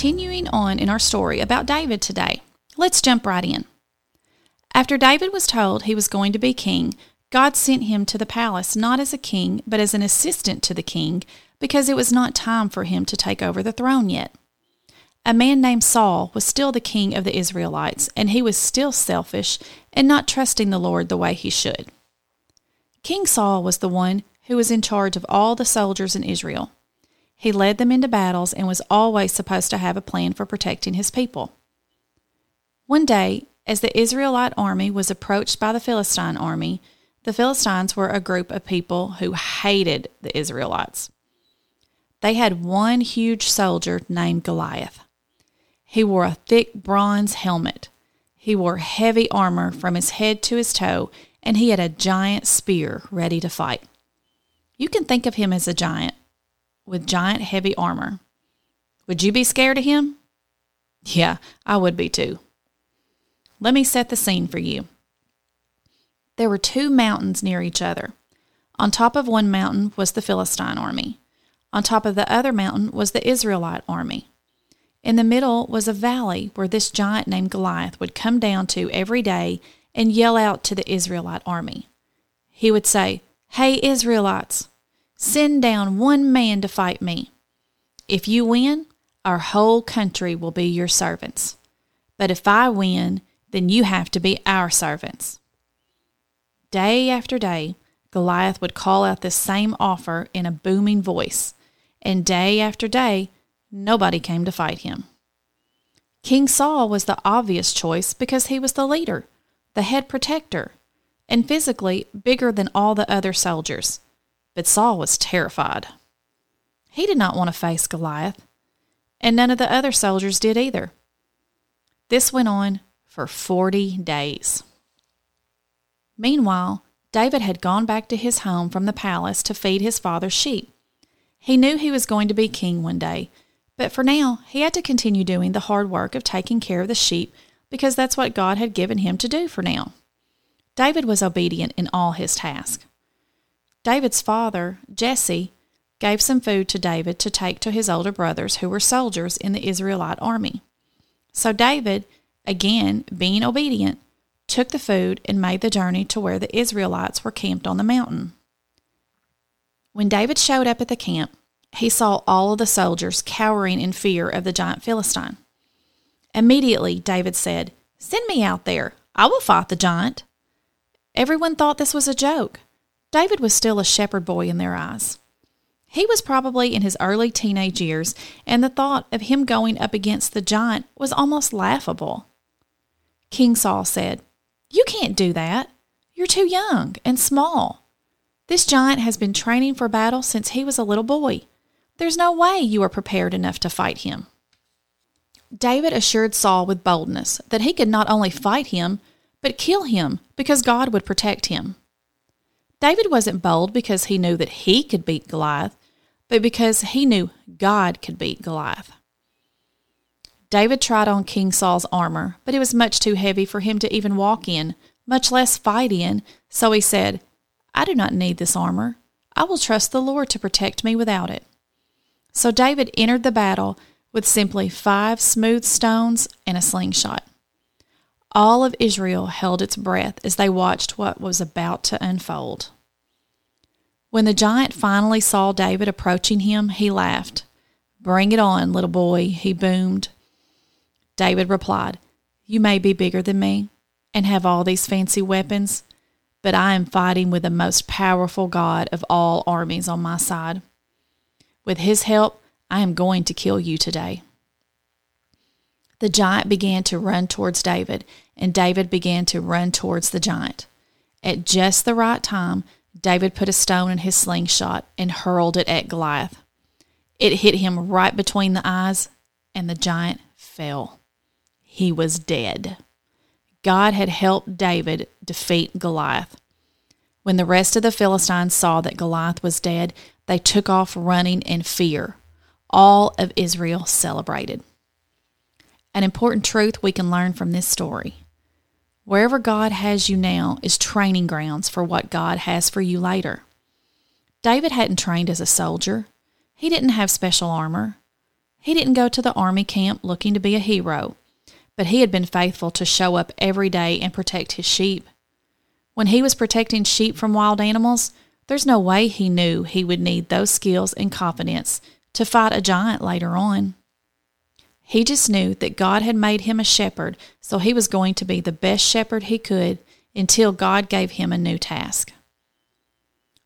continuing on in our story about David today. Let's jump right in. After David was told he was going to be king, God sent him to the palace not as a king, but as an assistant to the king, because it was not time for him to take over the throne yet. A man named Saul was still the king of the Israelites, and he was still selfish and not trusting the Lord the way he should. King Saul was the one who was in charge of all the soldiers in Israel. He led them into battles and was always supposed to have a plan for protecting his people. One day, as the Israelite army was approached by the Philistine army, the Philistines were a group of people who hated the Israelites. They had one huge soldier named Goliath. He wore a thick bronze helmet. He wore heavy armor from his head to his toe, and he had a giant spear ready to fight. You can think of him as a giant with giant heavy armor. Would you be scared of him? Yeah, I would be too. Let me set the scene for you. There were two mountains near each other. On top of one mountain was the Philistine army. On top of the other mountain was the Israelite army. In the middle was a valley where this giant named Goliath would come down to every day and yell out to the Israelite army. He would say, Hey, Israelites, send down one man to fight me. If you win, our whole country will be your servants. But if I win, then you have to be our servants. Day after day, Goliath would call out this same offer in a booming voice, and day after day, Nobody came to fight him. King Saul was the obvious choice because he was the leader, the head protector, and physically bigger than all the other soldiers. But Saul was terrified. He did not want to face Goliath, and none of the other soldiers did either. This went on for 40 days. Meanwhile, David had gone back to his home from the palace to feed his father's sheep. He knew he was going to be king one day, but for now, he had to continue doing the hard work of taking care of the sheep because that's what God had given him to do for now. David was obedient in all his tasks. David's father, Jesse, gave some food to David to take to his older brothers who were soldiers in the Israelite army. So David, again being obedient, took the food and made the journey to where the Israelites were camped on the mountain. When David showed up at the camp, he saw all of the soldiers cowering in fear of the giant Philistine. Immediately, David said, Send me out there. I will fight the giant. Everyone thought this was a joke. David was still a shepherd boy in their eyes. He was probably in his early teenage years, and the thought of him going up against the giant was almost laughable. King Saul said, You can't do that. You're too young and small. This giant has been training for battle since he was a little boy. There's no way you are prepared enough to fight him. David assured Saul with boldness that he could not only fight him, but kill him because God would protect him. David wasn't bold because he knew that he could beat Goliath, but because he knew God could beat Goliath. David tried on King Saul's armor, but it was much too heavy for him to even walk in, much less fight in, so he said, I do not need this armor. I will trust the Lord to protect me without it. So David entered the battle with simply five smooth stones and a slingshot. All of Israel held its breath as they watched what was about to unfold. When the giant finally saw David approaching him, he laughed. Bring it on, little boy, he boomed. David replied, You may be bigger than me and have all these fancy weapons, but I am fighting with the most powerful God of all armies on my side. With his help, I am going to kill you today. The giant began to run towards David, and David began to run towards the giant. At just the right time, David put a stone in his slingshot and hurled it at Goliath. It hit him right between the eyes, and the giant fell. He was dead. God had helped David defeat Goliath. When the rest of the Philistines saw that Goliath was dead, they took off running in fear. All of Israel celebrated. An important truth we can learn from this story wherever God has you now is training grounds for what God has for you later. David hadn't trained as a soldier, he didn't have special armor. He didn't go to the army camp looking to be a hero, but he had been faithful to show up every day and protect his sheep. When he was protecting sheep from wild animals, there's no way he knew he would need those skills and confidence to fight a giant later on. He just knew that God had made him a shepherd, so he was going to be the best shepherd he could until God gave him a new task.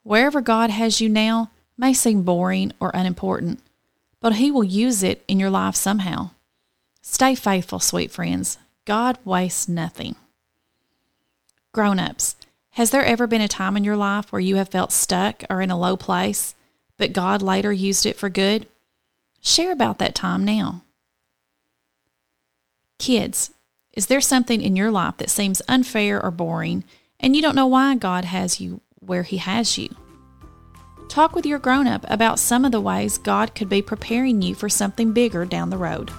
Wherever God has you now may seem boring or unimportant, but He will use it in your life somehow. Stay faithful, sweet friends. God wastes nothing. Grown ups, has there ever been a time in your life where you have felt stuck or in a low place, but God later used it for good? Share about that time now. Kids, is there something in your life that seems unfair or boring and you don't know why God has you where He has you? Talk with your grown up about some of the ways God could be preparing you for something bigger down the road.